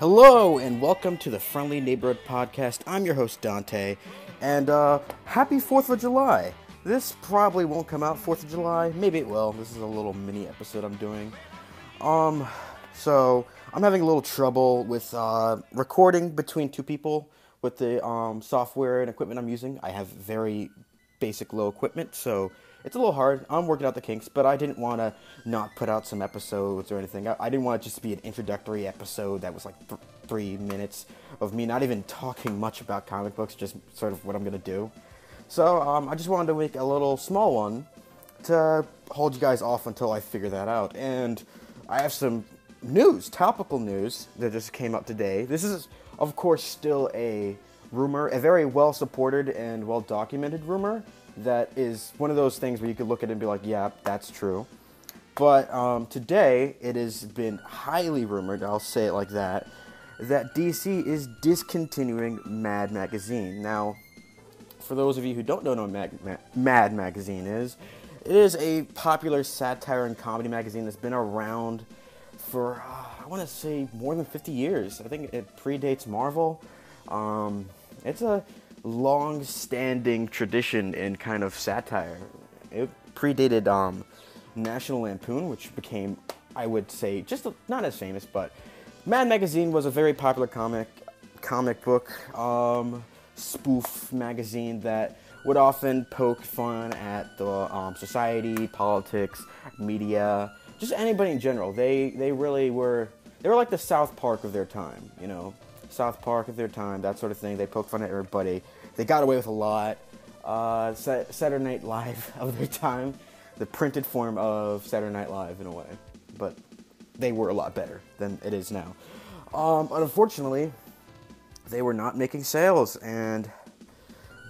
Hello and welcome to the Friendly Neighborhood Podcast. I'm your host Dante, and uh, happy Fourth of July. This probably won't come out Fourth of July. Maybe it will. This is a little mini episode I'm doing. Um, so I'm having a little trouble with uh, recording between two people with the um, software and equipment I'm using. I have very basic low equipment, so it's a little hard. I'm working out the kinks, but I didn't want to not put out some episodes or anything. I, I didn't want it just to be an introductory episode that was like th- three minutes of me not even talking much about comic books, just sort of what I'm gonna do. So um, I just wanted to make a little small one to hold you guys off until I figure that out. And I have some news, topical news that just came up today. This is, of course, still a rumor, a very well supported and well documented rumor that is one of those things where you could look at it and be like, yeah, that's true. But um, today it has been highly rumored, I'll say it like that, that DC is discontinuing Mad Magazine. Now, for those of you who don't know what Mad Magazine is, it is a popular satire and comedy magazine that's been around for, uh, I want to say, more than 50 years. I think it predates Marvel. Um, it's a long-standing tradition in kind of satire. It predated um, National Lampoon, which became, I would say, just not as famous, but Mad Magazine was a very popular comic comic book um, spoof magazine that would often poke fun at the um, society, politics, media, just anybody in general. They they really were they were like the South Park of their time, you know. South Park of their time, that sort of thing. They poke fun at everybody. They got away with a lot. Uh, Saturday Night Live of their time, the printed form of Saturday Night Live in a way, but they were a lot better than it is now. Um, unfortunately, they were not making sales, and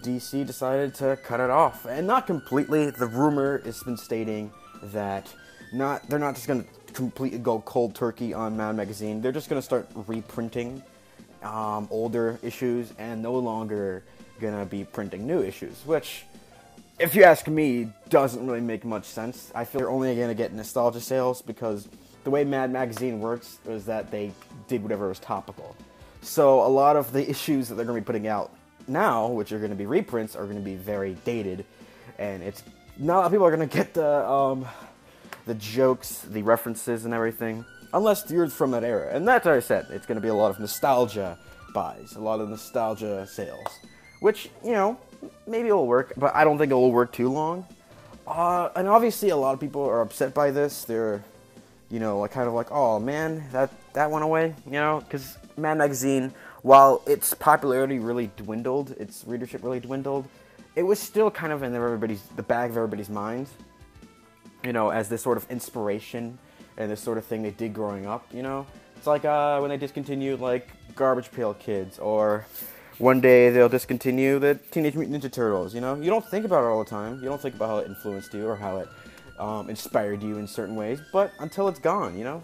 DC decided to cut it off, and not completely. The rumor has been stating that not they're not just going to completely go cold turkey on Mad Magazine. They're just going to start reprinting um, older issues and no longer gonna be printing new issues, which, if you ask me, doesn't really make much sense. I feel they're only gonna get nostalgia sales because the way Mad Magazine works is that they did whatever was topical. So a lot of the issues that they're gonna be putting out now, which are gonna be reprints, are gonna be very dated, and it's not a lot of people are gonna get the um, the jokes, the references, and everything unless you're from that era. And that's what I said. It's going to be a lot of nostalgia buys, a lot of nostalgia sales, which you know maybe it'll work, but I don't think it will work too long. Uh, and obviously, a lot of people are upset by this. They're, you know, like kind of like, oh man, that that went away, you know, because Mad Magazine, while its popularity really dwindled, its readership really dwindled, it was still kind of in everybody's the back of everybody's minds, you know, as this sort of inspiration and this sort of thing they did growing up. You know, it's like uh, when they discontinued like Garbage Pail Kids, or one day they'll discontinue the Teenage Mutant Ninja Turtles. You know, you don't think about it all the time. You don't think about how it influenced you or how it um, inspired you in certain ways. But until it's gone, you know,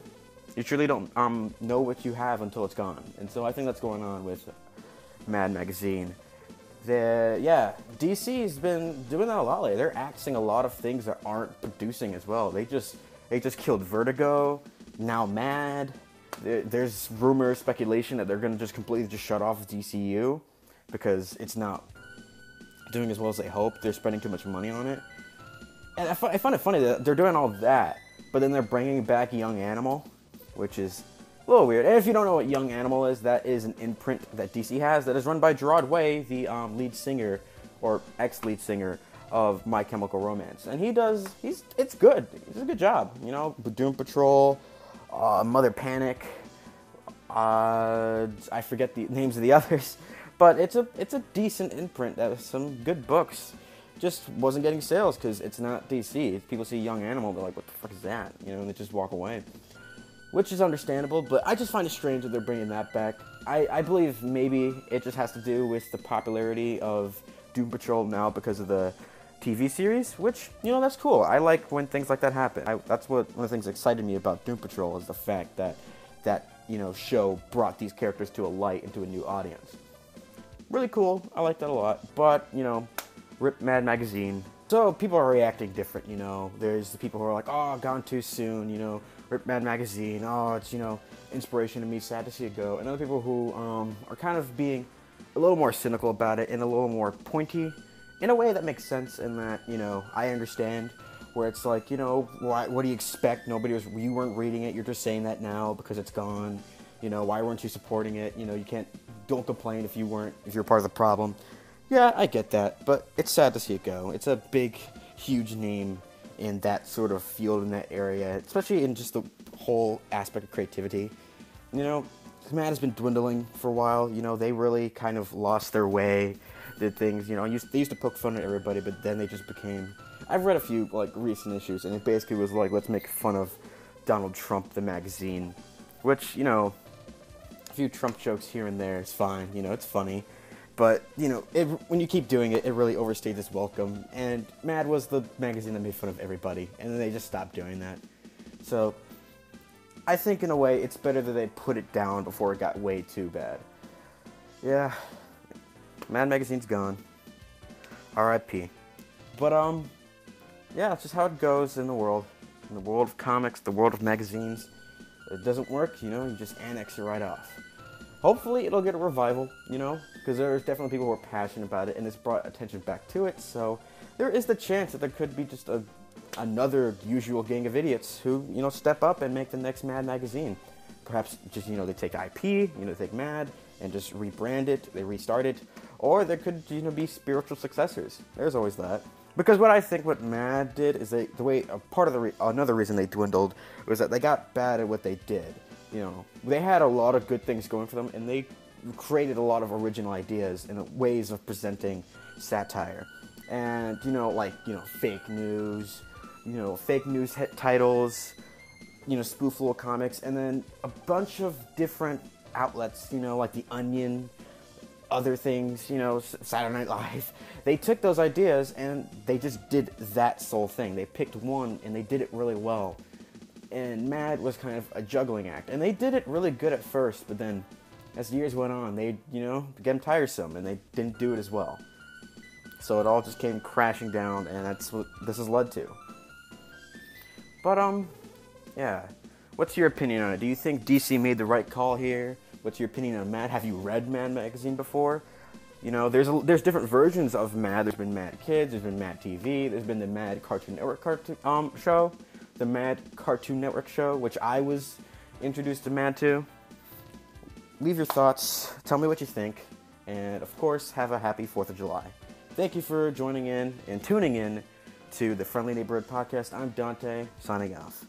you truly don't um, know what you have until it's gone. And so I think that's going on with Mad Magazine. The yeah, DC's been doing that a lot lately. They're axing a lot of things that aren't producing as well. They just they just killed Vertigo. Now Mad. There's rumor, speculation that they're to just completely just shut off DCU because it's not doing as well as they hope. They're spending too much money on it. And I find it funny that they're doing all that, but then they're bringing back Young Animal, which is a little weird. And if you don't know what Young Animal is, that is an imprint that DC has that is run by Gerard Way, the um, lead singer or ex-lead singer of My Chemical Romance, and he does. He's it's good. He does a good job. You know, Doom Patrol, uh, Mother Panic. Uh, I forget the names of the others, but it's a it's a decent imprint. That has some good books. Just wasn't getting sales because it's not DC. If people see Young Animal, they're like, "What the fuck is that?" You know, and they just walk away, which is understandable. But I just find it strange that they're bringing that back. I, I believe maybe it just has to do with the popularity of Doom Patrol now because of the TV series, which you know that's cool. I like when things like that happen. I, that's what one of the things excited me about Doom Patrol is the fact that that you know show brought these characters to a light and to a new audience. Really cool. I like that a lot. But you know, Rip Mad Magazine. So people are reacting different, you know. There's the people who are like, "Oh, gone too soon," you know. Rip Mad Magazine. Oh, it's you know inspiration to me. Sad to see it go. And other people who um, are kind of being a little more cynical about it and a little more pointy, in a way that makes sense. And that you know I understand. Where it's like, you know, why, what do you expect? Nobody was, you weren't reading it. You're just saying that now because it's gone. You know, why weren't you supporting it? You know, you can't, don't complain if you weren't, if you're part of the problem. Yeah, I get that, but it's sad to see it go. It's a big, huge name in that sort of field in that area, especially in just the whole aspect of creativity. You know, Mad has been dwindling for a while. You know, they really kind of lost their way, did things. You know, used, they used to poke fun at everybody, but then they just became. I've read a few like recent issues, and it basically was like, let's make fun of Donald Trump, the magazine, which you know, a few Trump jokes here and there is fine. You know, it's funny but you know, it, when you keep doing it, it really overstays its welcome. And Mad was the magazine that made fun of everybody, and then they just stopped doing that. So I think in a way, it's better that they put it down before it got way too bad. Yeah, Mad magazine's gone. R.I.P. But um, yeah, it's just how it goes in the world, in the world of comics, the world of magazines. It doesn't work, you know, you just annex it right off hopefully it'll get a revival, you know, because there's definitely people who are passionate about it, and it's brought attention back to it. So there is the chance that there could be just a another usual gang of idiots who you know step up and make the next Mad magazine. Perhaps just you know they take IP, you know, they take Mad and just rebrand it, they restart it, or there could you know be spiritual successors. There's always that. Because what I think what Mad did is they the way a part of the re, another reason they dwindled was that they got bad at what they did you know, they had a lot of good things going for them, and they created a lot of original ideas and ways of presenting satire. And you know, like you know, fake news, you know, fake news hit titles, you know, spoof little comics, and then a bunch of different outlets, you know, like The Onion, other things, you know, Saturday Night Live. They took those ideas and they just did that sole thing. They picked one and they did it really well and Mad was kind of a juggling act. And they did it really good at first, but then as the years went on, they, you know, became tiresome and they didn't do it as well. So it all just came crashing down, and that's what this has led to. But, um, yeah. What's your opinion on it? Do you think DC made the right call here? What's your opinion on Mad? Have you read Mad magazine before? You know, there's a, there's different versions of Mad. There's been Mad Kids, there's been Mad TV, there's been the Mad Cartoon Network um, show the Mad Cartoon Network show, which I was introduced to Mad to. Leave your thoughts, tell me what you think, and of course, have a happy 4th of July. Thank you for joining in and tuning in to the Friendly Neighborhood Podcast. I'm Dante, signing off.